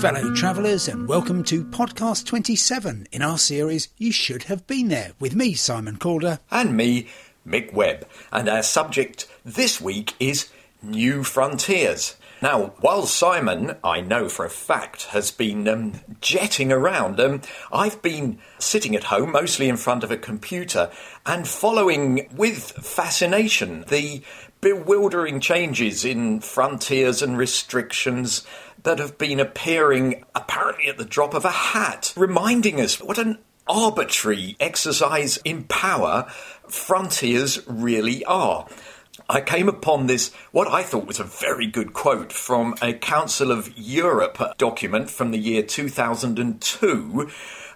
fellow travellers, and welcome to podcast 27 in our series You Should Have Been There with me, Simon Calder. And me, Mick Webb. And our subject this week is New Frontiers. Now, while Simon, I know for a fact, has been um, jetting around, um, I've been sitting at home, mostly in front of a computer, and following with fascination the bewildering changes in frontiers and restrictions that have been appearing apparently at the drop of a hat, reminding us what an arbitrary exercise in power frontiers really are. I came upon this, what I thought was a very good quote from a Council of Europe document from the year 2002,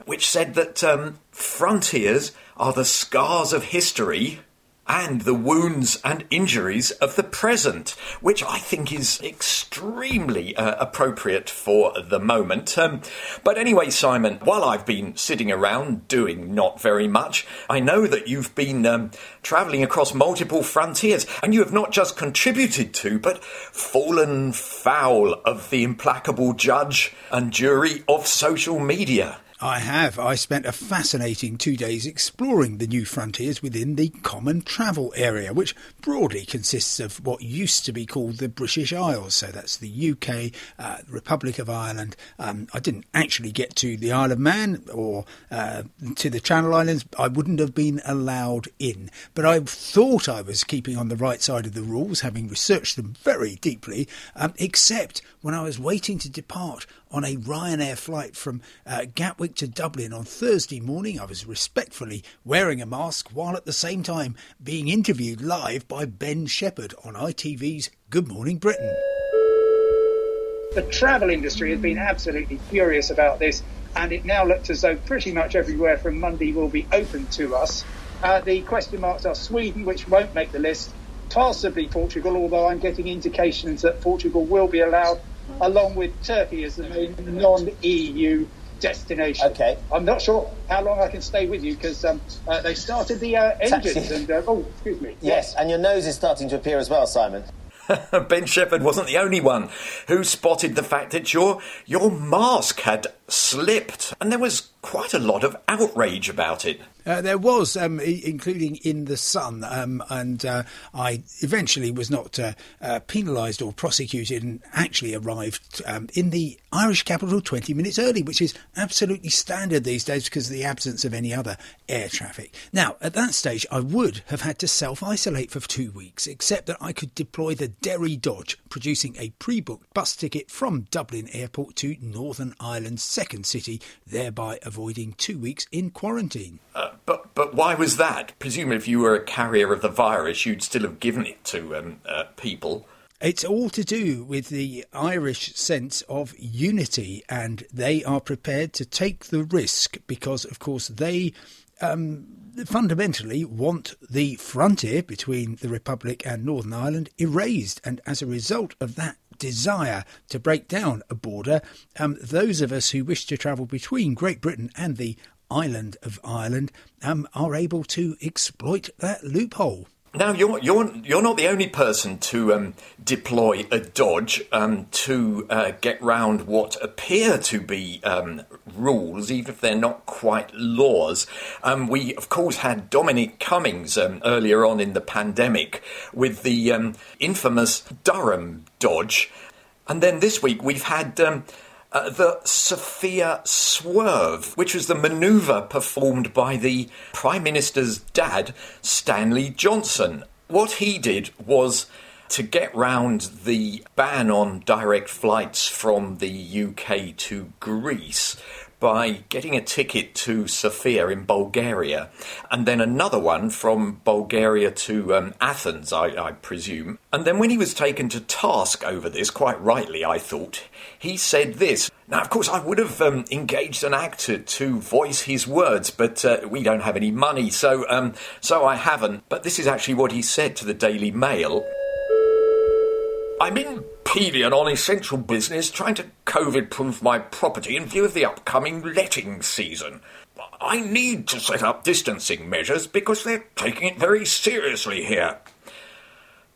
which said that um, frontiers are the scars of history and the wounds and injuries of the present, which I think is extremely uh, appropriate for the moment. Um, but anyway, Simon, while I've been sitting around doing not very much, I know that you've been um, travelling across multiple frontiers, and you have not just contributed to, but fallen foul of the implacable judge and jury of social media. I have. I spent a fascinating two days exploring the new frontiers within the Common Travel Area, which broadly consists of what used to be called the British Isles. So that's the UK, uh, Republic of Ireland. Um, I didn't actually get to the Isle of Man or uh, to the Channel Islands. I wouldn't have been allowed in. But I thought I was keeping on the right side of the rules, having researched them very deeply, um, except when I was waiting to depart on a Ryanair flight from uh, Gatwick to Dublin on Thursday morning. I was respectfully wearing a mask while at the same time being interviewed live by Ben Shepherd on ITV's Good Morning Britain. The travel industry has been absolutely furious about this, and it now looks as though pretty much everywhere from Monday will be open to us. Uh, the question marks are Sweden, which won't make the list, possibly Portugal, although I'm getting indications that Portugal will be allowed along with Turkey as the main non-EU destination. Okay. I'm not sure how long I can stay with you because um, uh, they started the uh, engines and uh, oh, excuse me. Yes, and your nose is starting to appear as well, Simon. ben Shepherd wasn't the only one who spotted the fact that your your mask had slipped, and there was quite a lot of outrage about it. Uh, there was, um, including in the Sun, um, and uh, I eventually was not uh, uh penalised or prosecuted and actually arrived um, in the Irish capital 20 minutes early, which is absolutely standard these days because of the absence of any other air traffic. Now, at that stage, I would have had to self isolate for two weeks, except that I could deploy the Derry Dodge, producing a pre booked bus ticket from Dublin Airport to Northern Ireland's second city, thereby avoiding two weeks in quarantine. Uh, but but why was that? Presumably, if you were a carrier of the virus, you'd still have given it to um, uh, people. It's all to do with the Irish sense of unity, and they are prepared to take the risk because, of course, they um, fundamentally want the frontier between the Republic and Northern Ireland erased. And as a result of that desire to break down a border, um, those of us who wish to travel between Great Britain and the island of Ireland um, are able to exploit that loophole. Now you're you're you're not the only person to um, deploy a dodge um, to uh, get round what appear to be um, rules, even if they're not quite laws. Um, we of course had Dominic Cummings um, earlier on in the pandemic with the um, infamous Durham dodge, and then this week we've had uh, the Sofia Swerve, which was the manoeuvre performed by the Prime Minister's dad, Stanley Johnson. What he did was to get round the ban on direct flights from the UK to Greece by getting a ticket to Sofia in Bulgaria and then another one from Bulgaria to um, Athens, I, I, presume. And then when he was taken to task over this, quite rightly, I thought, he said this. Now, of course, I would have um, engaged an actor to voice his words, but uh, we don't have any money, so um, so I haven't. But this is actually what he said to the Daily Mail. I'm in Pelion on essential business, trying to COVID proof my property in view of the upcoming letting season. I need to set up distancing measures because they're taking it very seriously here.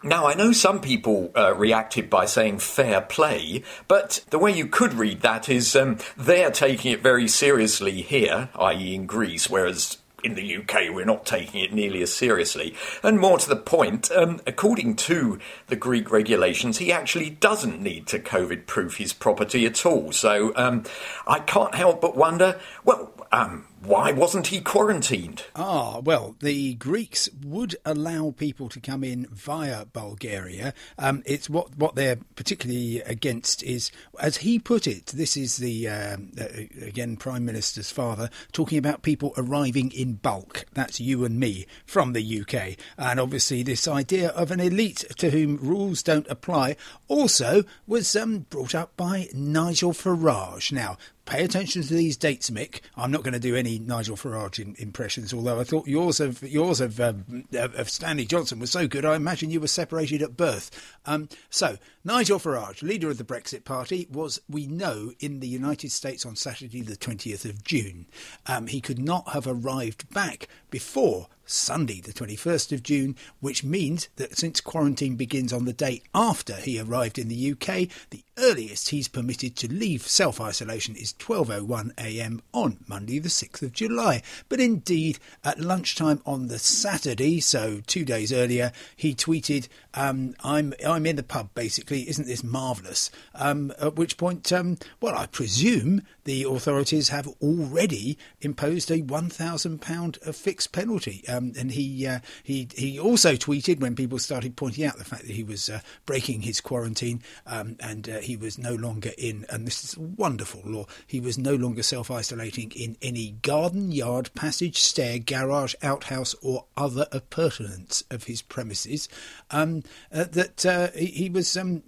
Now, I know some people uh, reacted by saying fair play, but the way you could read that is um, they're taking it very seriously here, i.e., in Greece, whereas in the UK, we're not taking it nearly as seriously. And more to the point, um, according to the Greek regulations, he actually doesn't need to COVID proof his property at all. So um, I can't help but wonder well, um, why wasn't he quarantined? Ah, well, the Greeks would allow people to come in via Bulgaria. Um, it's what what they're particularly against is, as he put it, this is the um, uh, again Prime Minister's father talking about people arriving in bulk. That's you and me from the UK, and obviously this idea of an elite to whom rules don't apply also was um, brought up by Nigel Farage. Now, pay attention to these dates, Mick. I'm not going to do any Nigel Farage impressions, although I thought yours of yours of, um, of Stanley Johnson was so good. I imagine you were separated at birth. Um, so Nigel Farage, leader of the Brexit Party, was we know in the United States on Saturday, the 20th of June. Um, he could not have arrived back before Sunday, the 21st of June, which means that since quarantine begins on the day after he arrived in the UK, the earliest he's permitted to leave self isolation is 12:01 a.m. on Monday, the 6th of July. But indeed, at lunchtime on the Saturday, so two days earlier, he tweeted, um, "I'm I'm in the pub. Basically, isn't this marvellous?" Um, at which point, um, well, I presume the authorities have already imposed a one thousand pound fixed penalty. Um, and he uh, he he also tweeted when people started pointing out the fact that he was uh, breaking his quarantine um, and uh, he was no longer in, and this is wonderful law, he was no longer self isolating in any garden, yard, passage, stair, garage, outhouse, or other appurtenance of his premises. Um, uh, that uh, he, he, was um,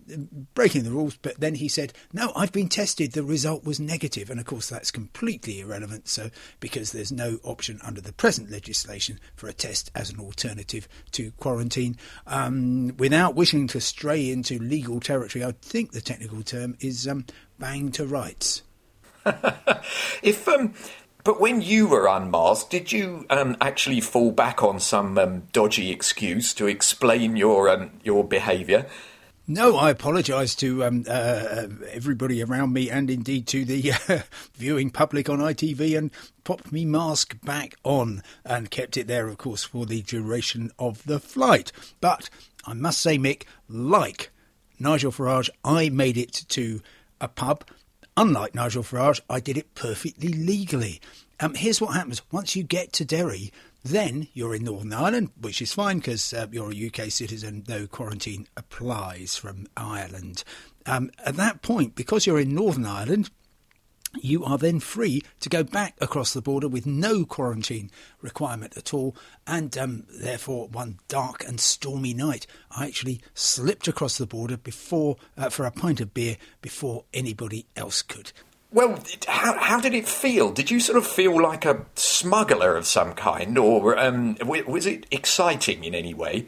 breaking the rules, but then he said, No, I've been tested, the result was negative. And of course, that's completely irrelevant, so because there's no option under the present legislation for a test as an alternative to quarantine. Um, without wishing to stray into legal territory, I think the technical term is um, bang to rights. if um, but when you were unmasked, did you um, actually fall back on some um, dodgy excuse to explain your um, your behaviour? No, I apologise to um, uh, everybody around me and indeed to the uh, viewing public on ITV and popped me mask back on and kept it there, of course, for the duration of the flight. But I must say, Mick, like Nigel Farage, I made it to a pub. Unlike Nigel Farage, I did it perfectly legally. Um, here's what happens once you get to Derry, then you're in Northern Ireland, which is fine because uh, you're a UK citizen, no quarantine applies from Ireland. Um, at that point, because you're in Northern Ireland, you are then free to go back across the border with no quarantine requirement at all. And um, therefore, one dark and stormy night, I actually slipped across the border before uh, for a pint of beer before anybody else could. Well, how, how did it feel? Did you sort of feel like a smuggler of some kind, or um, was it exciting in any way?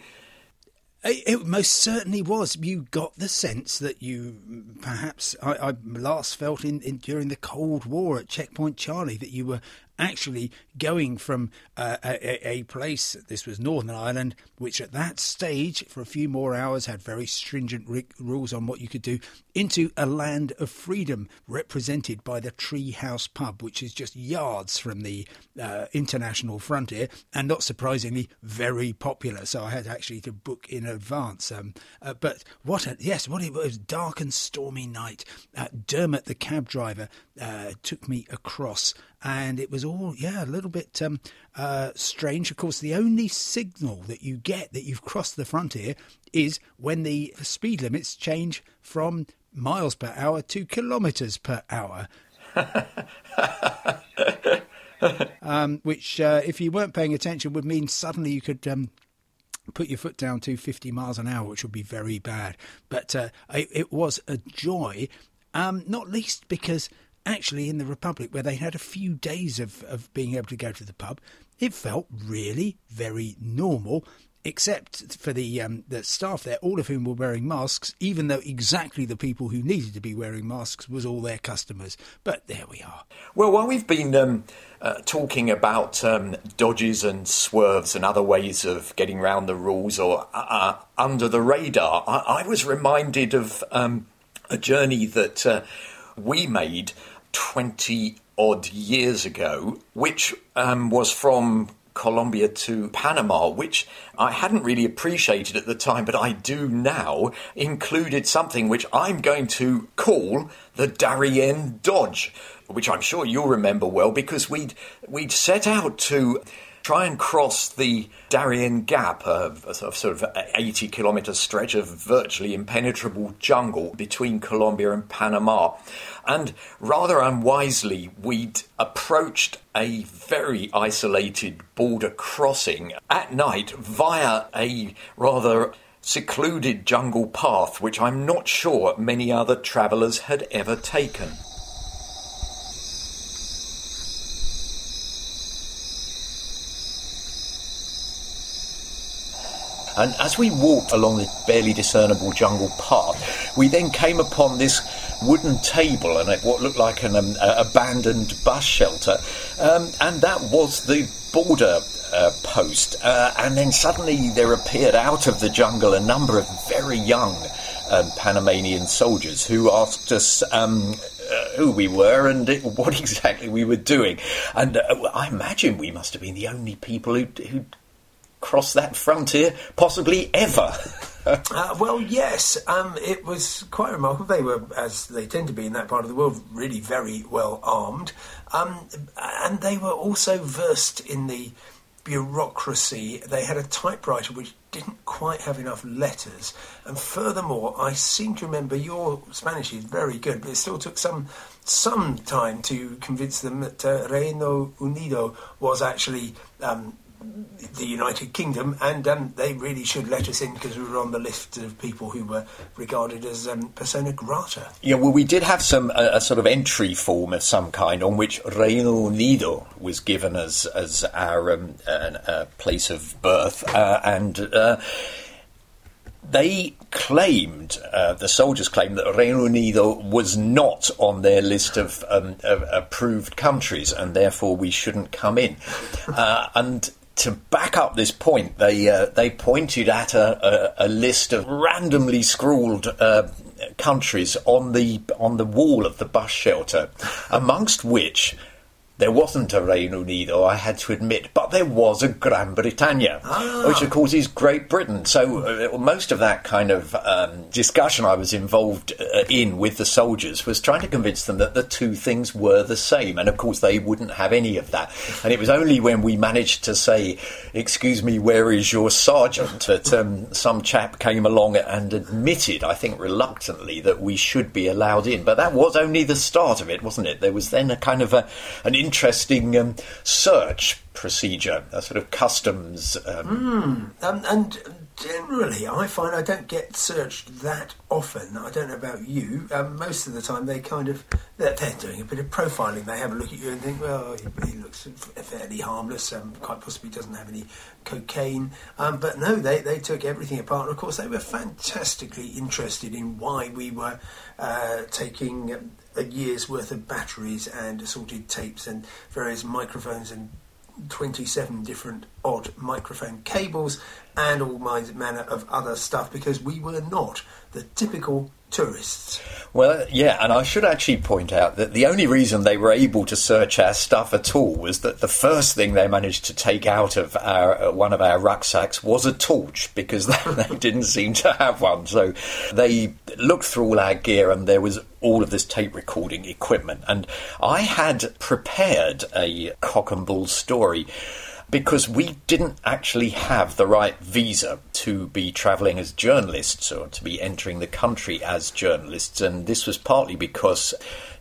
It most certainly was. You got the sense that you perhaps I, I last felt in, in, during the Cold War at Checkpoint Charlie that you were actually going from uh, a, a, place, this was Northern Ireland, which at that stage, for a few more hours, had very stringent rules on what you could do, into a land of freedom represented by the Tree House pub, which is just yards from the uh, international frontier, and not surprisingly, very popular. So I had actually to book in advance. Um, uh, but what a, yes, what it was, dark and stormy night. Dermot, the cab driver, uh, took me across and it was all yeah a little bit um, uh, strange. Of course, the only signal that you get that you've crossed the frontier is when the speed limits change from miles per hour to kilometres per hour. um, which, uh, if you weren't paying attention, would mean suddenly you could um, put your foot down to 50 miles an hour, which would be very bad. But uh, it, it, was a joy, um, not least because actually in the Republic, where they had a few days of, of being able to go to the pub, it felt really very normal. except for the um, the staff there, all of whom were wearing masks, even though exactly the people who needed to be wearing masks was all their customers. But there we are. Well, while we've been um, uh, talking about um, dodges and swerves and other ways of getting around the rules or uh, uh, under the radar, I, I was reminded of um, a journey that uh, we made 20 odd years ago, which um, was from Colombia to Panama, which I hadn't really appreciated at the time, but I do now, included something which I'm going to call the Darien Dodge, which I'm sure you'll remember well because we'd we'd set out to try and cross the Darien Gap, a, a sort of 80 kilometre stretch of virtually impenetrable jungle between Colombia and Panama. And rather unwisely, we'd approached a very isolated border crossing at night via a rather secluded jungle path, which I'm not sure many other travellers had ever taken. And as we walked along the barely discernible jungle path, we then came upon this wooden table and what looked like an um, abandoned bus shelter, um, and that was the border uh, post. Uh, and then suddenly there appeared out of the jungle a number of very young um, Panamanian soldiers who asked us. Um, uh, who we were and what exactly we were doing, and uh, I imagine we must have been the only people who cross that frontier possibly ever. uh, well, yes, um, it was quite remarkable. They were, as they tend to be in that part of the world, really very well armed, um, and they were also versed in the bureaucracy. They had a typewriter which didn't quite have enough letters, and furthermore, I seem to remember your Spanish is very good, but it still took some some time to convince them that uh, Reino Unido was actually um, the United Kingdom, and um, they really should let us in because we were on the list of people who were regarded as um, persona grata. Yeah, well, we did have some a, a, sort of entry form of some kind on which Reino Unido was given as as our um, uh, place of birth, uh, and. Uh, they claimed, uh, the soldiers claimed that Reino Unido was not on their list of, um, of approved countries, and therefore we shouldn't come in. Uh, and to back up this point, they uh, they pointed at a, a, a, list of randomly scrawled uh, countries on the on the wall of the bus shelter, amongst which there wasn't a Reino Unido, I had to admit, but there was a Gran Britannia, ah. which of course is Great Britain. So uh, most of that kind of um, discussion I was involved uh, in with the soldiers was trying to convince them that the two things were the same, and of course they wouldn't have any of that. And it was only when we managed to say, "Excuse me, where is your sergeant?" that um, some chap came along and admitted, I think reluctantly, that we should be allowed in. But that was only the start of it, wasn't it? There was then a kind of a, an interesting um, search procedure, a sort of customs. Um... Mm, and generally, I find I don't get searched that often. I don't know about you. Um, most of the time, they kind of they're, they're, doing a bit of profiling. They have a look at you and think, well, he, he looks fairly harmless. Um, quite possibly doesn't have any cocaine. Um, but no, they they took everything apart. And of course, they were fantastically interested in why we were uh, taking a year's worth of batteries and assorted tapes and various microphones and 27 different odd microphone cables and all my manner of other stuff because we were not the typical tourists. Well, yeah, and I should actually point out that the only reason they were able to search our stuff at all was that the first thing they managed to take out of our uh, one of our rucksacks was a torch because they didn't seem to have one. So they looked through all our gear and there was all of this tape recording equipment. And I had prepared a cock and bull story because we didn't actually have the right visa to be travelling as journalists or to be entering the country as journalists. And this was partly because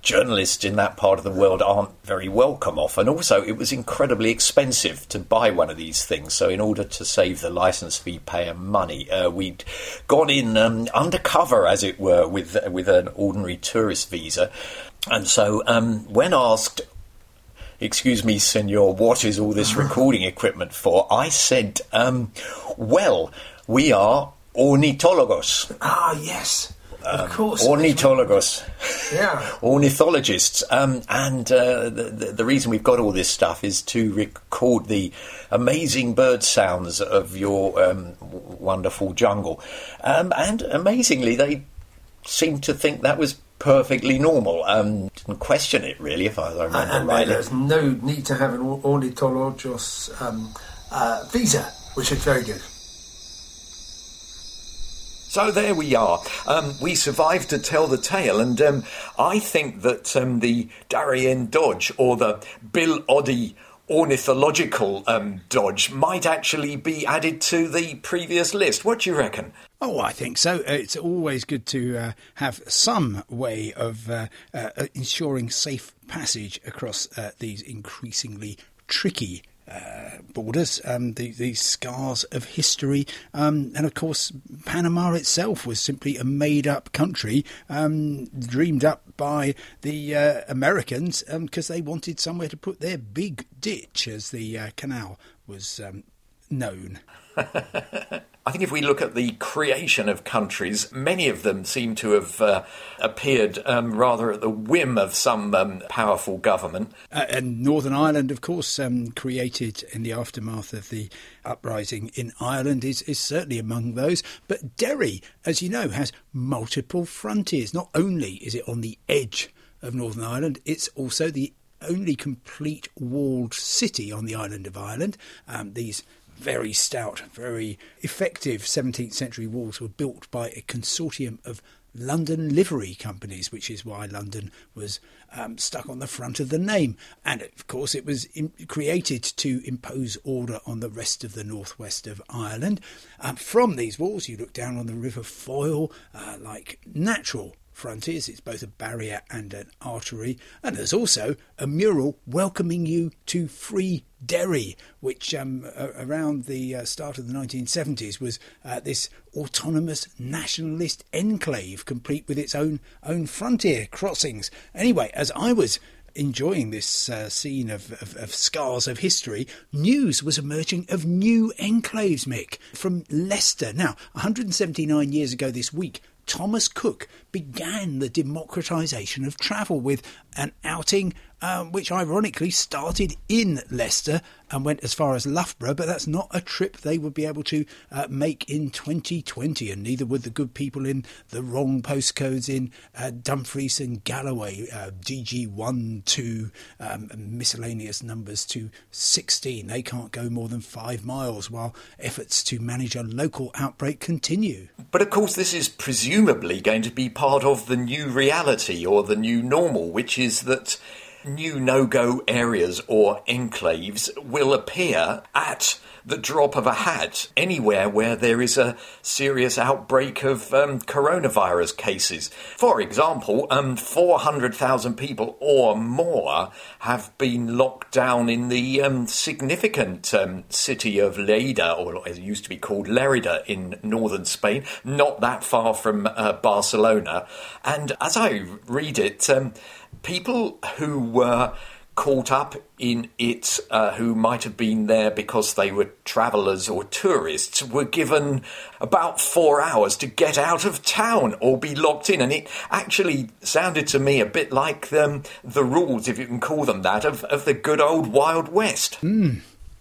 journalists in that part of the world aren't very welcome often. Also, it was incredibly expensive to buy one of these things. So, in order to save the license fee payer money, uh, we'd gone in um, undercover, as it were, with with an ordinary tourist visa. And so, um, when asked excuse me, senor, what is all this recording equipment for? I said, um, well, we are ornitologos. Ah, yes. Of course. Ornitologos. Yeah. Ornithologists. Um, and uh, the, the, the reason we've got all this stuff is to record the amazing bird sounds of your um, wonderful jungle. Um, and amazingly, they seem to think that was perfectly normal. Um, didn't question it, really, if I remember And rightly. there's no need to have an or- ornithologos um, uh, visa, which is very good. So there we are. Um, we survived to tell the tale, and um, I think that um, the Darien Dodge or the Bill Oddie ornithological um, Dodge might actually be added to the previous list. What do you reckon? Oh, I think so. Uh, It's always good to uh, have some way of uh, uh, ensuring safe passage across uh, these increasingly tricky uh, borders, um, the, these scars of history. Um, and of course, Panama itself was simply a made up country, um, dreamed up by the uh, Americans because they wanted somewhere to put their big ditch, as the uh, canal was um, known. I think if we look at the creation of countries, many of them seem to have uh, appeared um, rather at the whim of some um, powerful government. Uh, and Northern Ireland, of course, um, created in the aftermath of the uprising in Ireland, is, is certainly among those. But Derry, as you know, has multiple frontiers. Not only is it on the edge of Northern Ireland, it's also the only complete walled city on the island of Ireland. Um, these very stout, very effective 17th century walls were built by a consortium of London livery companies, which is why London was um, stuck on the front of the name. And of course, it was in, created to impose order on the rest of the northwest of Ireland. Um, from these walls, you look down on the River Foyle uh, like natural frontiers. It's both a barrier and an artery. And there's also a mural welcoming you to Free Derry, which um, around the uh, start of the 1970s was uh, this autonomous nationalist enclave, complete with its own own frontier crossings. Anyway, as I was enjoying this uh, scene of, of, of scars of history, news was emerging of new enclaves, Mick, from Leicester. Now, 179 years ago this week, Thomas Cook began the democratisation of travel with an outing um, which ironically started in Leicester and went as far as Loughborough, but that's not a trip they would be able to uh, make in 2020, and neither would the good people in the wrong postcodes in uh, Dumfries and Galloway, uh, DG1 to um, miscellaneous numbers to 16. They can't go more than five miles while efforts to manage a local outbreak continue. But of course, this is presumably going to be part of the new reality or the new normal, which is that new no go areas or enclaves will appear at the drop of a hat anywhere where there is a serious outbreak of um, coronavirus cases. For example, um, 400,000 people or more have been locked down in the um, significant um, city of Lleida, or as it used to be called Lerida in northern Spain, not that far from uh, Barcelona. And as I read it, um, people who were caught up in it, uh, who might have been there because they were travellers or tourists, were given about four hours to get out of town or be locked in. And it actually sounded to me a bit like um, the rules, if you can call them that, of, of the good old Wild West.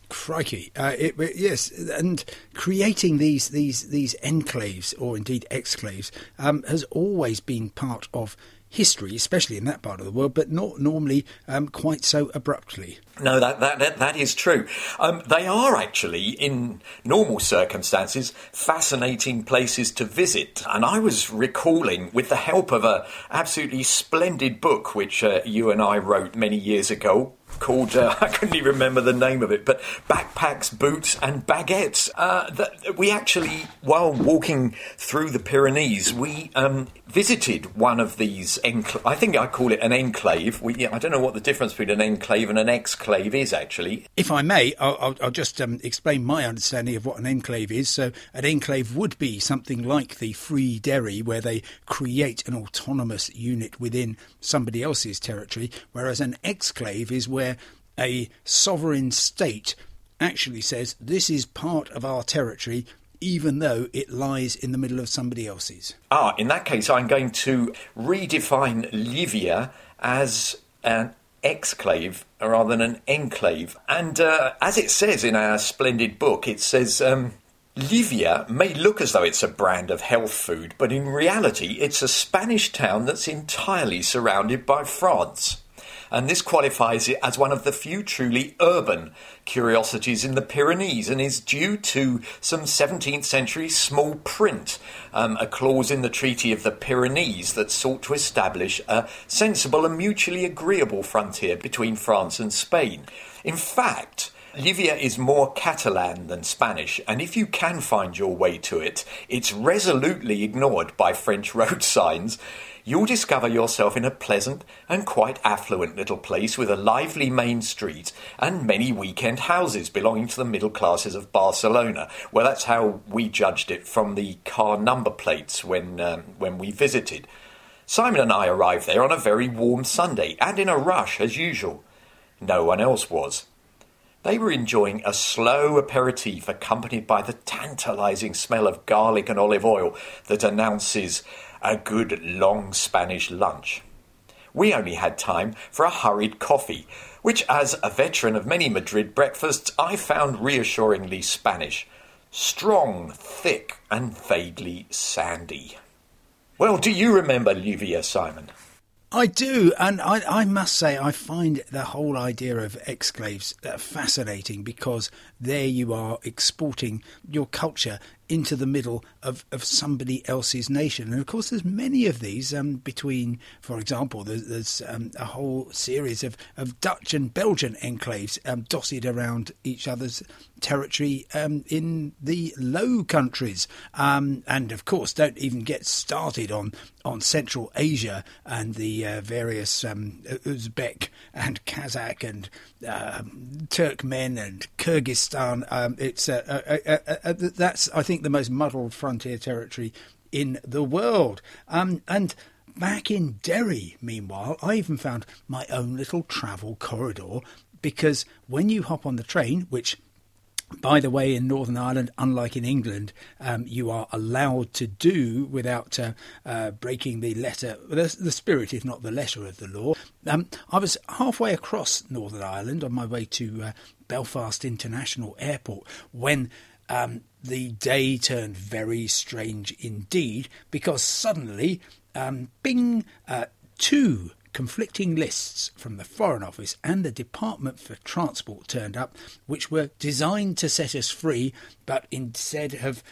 Crikey! Uh, it- yes, and creating these these these enclaves or indeed exclaves um, has always been part of history, especially in that part of the world, but not normally um, quite so abruptly. No, that, that, that, that is true. Um, they are actually, in normal circumstances, fascinating places to visit. And I was recalling, with the help of a absolutely splendid book which uh, you and I wrote many years ago, called uh, I couldn't even remember the name of it, but backpacks, boots, and baguettes. Uh, that we actually, while walking through the Pyrenees, we um, visited one of these. Encla- I think I call it an enclave. We, I don't know what the difference between an enclave and an exclave is actually. If I may, I'll, I'll, I'll just um, explain my understanding of what an enclave is. So, an enclave would be something like the Free Derry, where they create an autonomous unit within somebody else's territory, whereas an exclave is where a sovereign state actually says this is part of our territory even though it lies in the middle of somebody else's. Ah, in that case, I'm going to redefine Llívia as an exclave rather than an enclave. And uh, as it says in our splendid book, it says. Um, Llívia may look as though it's a brand of health food, but in reality, it's a Spanish town that's entirely surrounded by France and this qualifies it as one of the few truly urban curiosities in the Pyrenees and is due to some 17th century small print, um, a clause in the Treaty of the Pyrenees that sought to establish a sensible and mutually agreeable frontier between France and Spain. In fact, Llívia is more Catalan than Spanish, and if you can find your way to it, it's resolutely ignored by French road signs you'll discover yourself in a pleasant and quite affluent little place with a lively main street and many weekend houses belonging to the middle classes of Barcelona. Well, that's how we judged it from the car number plates when, um, when we visited. Simon and I arrived there on a very warm Sunday and in a rush as usual. No one else was. They were enjoying a slow aperitif accompanied by the tantalizing smell of garlic and olive oil that announces a good long Spanish lunch. We only had time for a hurried coffee, which, as a veteran of many Madrid breakfasts, I found reassuringly Spanish. Strong, thick, and vaguely sandy. Well, do you remember Llívia, Simon? I do, and I, I, must say, I find the whole idea of exclaves uh, fascinating because there you are exporting your culture into the middle of, of somebody else's nation. And of course, there's many of these um, between, for example, there's, there's um, a whole series of, of Dutch and Belgian enclaves um, dotted around each other's territory um, in the Low Countries. Um, and of course, don't even get started on, on Central Asia and the uh, various um, Uzbek and Kazakh and uh, Turkmen and Kyrgyzstan. it's uh, that's, I think, think the most muddled frontier territory in the world. Um, and back in Derry, meanwhile, I even found my own little travel corridor because when you hop on the train, which by the way, in Northern Ireland, unlike in England, um, you are allowed to do without uh, uh, breaking the letter, the, the, spirit, if not the letter of the law. Um, I was halfway across Northern Ireland on my way to uh, Belfast International Airport when um, the day turned very strange indeed because suddenly, um, bing, uh, two conflicting lists from the Foreign Office and the Department for Transport turned up, which were designed to set us free, but instead have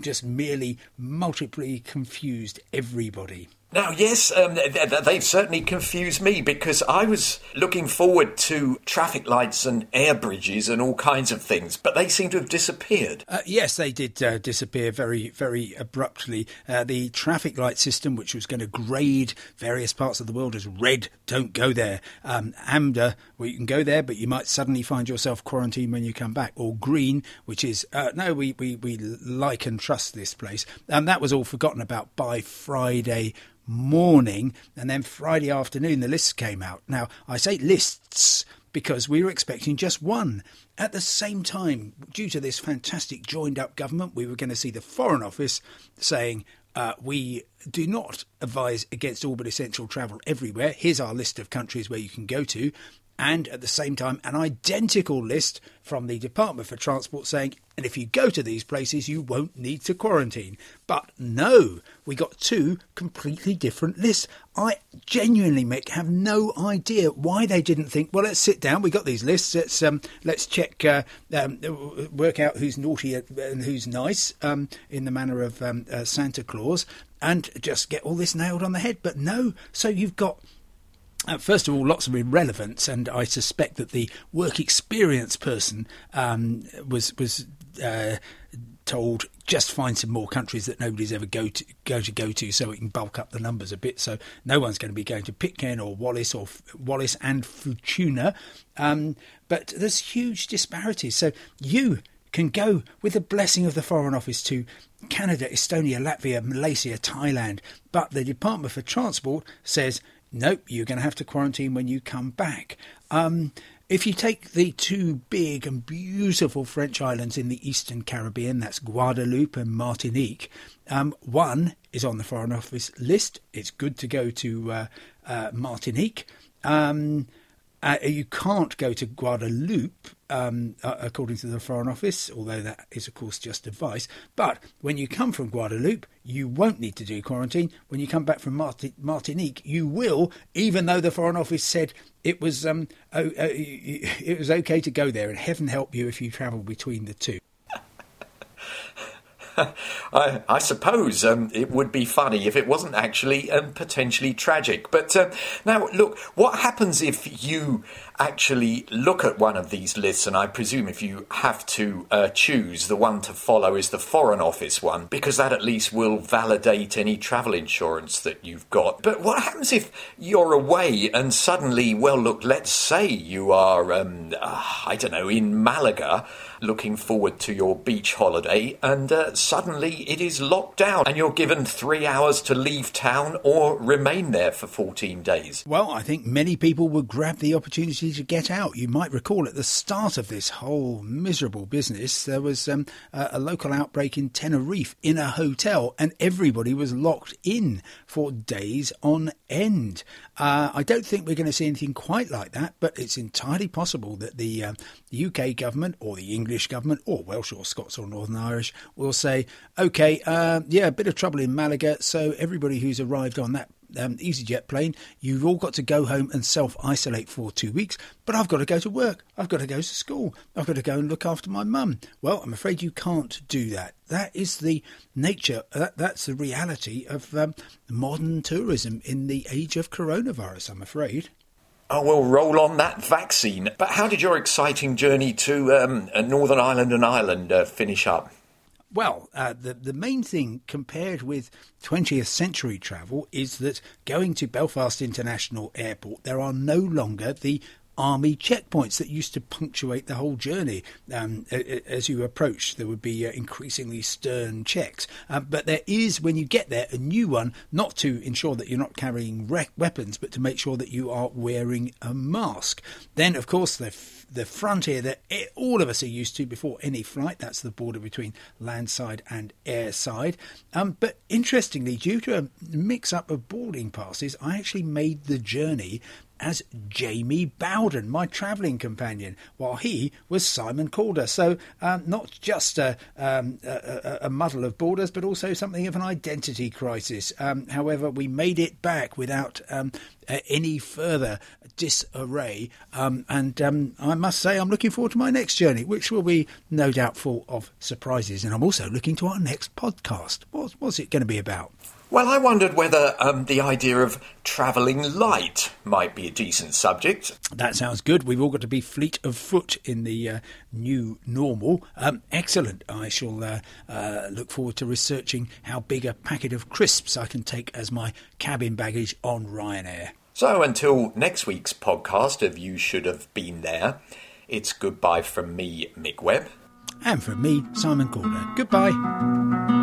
just merely multiply confused everybody. Now, yes, um, they've certainly confused me because I was looking forward to traffic lights and air bridges and all kinds of things, but they seem to have disappeared. Uh, yes, they did uh, disappear very, very abruptly. Uh, the traffic light system, which was going to grade various parts of the world as red, don't go there. Um, amber, well, you can go there, but you might suddenly find yourself quarantined when you come back. Or green, which is, uh, no, we, we, we like and trust this place. And that was all forgotten about by Friday morning, and then Friday afternoon the lists came out. Now, I say lists because we were expecting just one. At the same time, due to this fantastic joined up government, we were going to see the Foreign Office saying, uh, we do not advise against all but essential travel everywhere. Here's our list of countries where you can go to and at the same time an identical list from the Department for Transport saying, and if you go to these places, you won't need to quarantine. But no, we got two completely different lists. I genuinely, Mick, have no idea why they didn't think, well, let's sit down, we got these lists, let's, um, let's check, uh, um, work out who's naughty and who's nice um, in the manner of um, uh, Santa Claus, and just get all this nailed on the head. But no, so you've got uh, first of all, lots of irrelevance, and I suspect that the work experience person um, was was uh, told just find some more countries that nobody's ever go to go to go to, so we can bulk up the numbers a bit. So no one's going to be going to Pitcairn or Wallis or Wallis and Futuna, um, but there's huge disparities. So you can go with the blessing of the Foreign Office to Canada, Estonia, Latvia, Malaysia, Thailand, but the Department for Transport says nope, you're going to have to quarantine when you come back. Um, if you take the two big and beautiful French islands in the Eastern Caribbean, that's Guadeloupe and Martinique, um, one is on the Foreign Office list. It's good to go to uh, uh, Martinique. Um, uh, you can't go to Guadeloupe, um, uh, according to the Foreign Office, although that is, of course, just advice. But when you come from Guadeloupe, you won't need to do quarantine. When you come back from Marti- Martinique, you will, even though the Foreign Office said it was um, oh, uh, it was okay to go there, and heaven help you if you travel between the two. I, I, suppose um, it would be funny if it wasn't actually um, potentially tragic. But uh, now, look, what happens if you actually look at one of these lists? And I presume if you have to uh, choose, the one to follow is the Foreign Office one, because that at least will validate any travel insurance that you've got. But what happens if you're away and suddenly, well, look, let's say you are, um, uh, I don't know, in Malaga looking forward to your beach holiday, and uh, suddenly it is locked down, and you're given three hours to leave town or remain there for 14 days. Well, I think many people would grab the opportunity to get out. You might recall at the start of this whole miserable business, there was um, a, a local outbreak in Tenerife in a hotel, and everybody was locked in for days on end. Uh, I don't think we're going to see anything quite like that, but it's entirely possible that the, uh, UK government or the English government or Welsh or Scots or Northern Irish will say, okay, uh, yeah, a bit of trouble in Malaga, so everybody who's arrived on that um, EasyJet plane, you've all got to go home and self isolate for two weeks. But I've got to go to work. I've got to go to school. I've got to go and look after my mum. Well, I'm afraid you can't do that. That is the nature, that, that's the reality of um, modern tourism in the age of coronavirus, I'm afraid. Oh, well, roll on that vaccine. But how did your exciting journey to um, Northern Ireland and Ireland uh, finish up? Well, uh, the the main thing compared with 20th century travel is that going to Belfast International Airport, there are no longer the army checkpoints that used to punctuate the whole journey. Um, as you approach, there would be uh, increasingly stern checks. Um, but there is, when you get there, a new one, not to ensure that you're not carrying re- weapons, but to make sure that you are wearing a mask. Then, of course, the the frontier that it, all of us are used to before any flight. That's the border between landside and airside. Um, but interestingly, due to a mix up of boarding passes, I actually made the journey as Jamie Bowden, my travelling companion, while he was Simon Calder. So, um, not just a, um, a, a, muddle of borders, but also something of an identity crisis. Um, however, we made it back without um, any further disarray. Um, and um, I must say, I'm looking forward to my next journey, which will be no doubt full of surprises. And I'm also looking to our next podcast. What, what's it going to be about? Well, I wondered whether um, the idea of travelling light might be a decent subject. That sounds good. We've all got to be fleet of foot in the uh, new normal. Um, excellent. I shall uh, uh, look forward to researching how big a packet of crisps I can take as my cabin baggage on Ryanair. So until next week's podcast of You Should Have Been There, it's goodbye from me, Mick Webb. And from me, Simon Calder. Goodbye.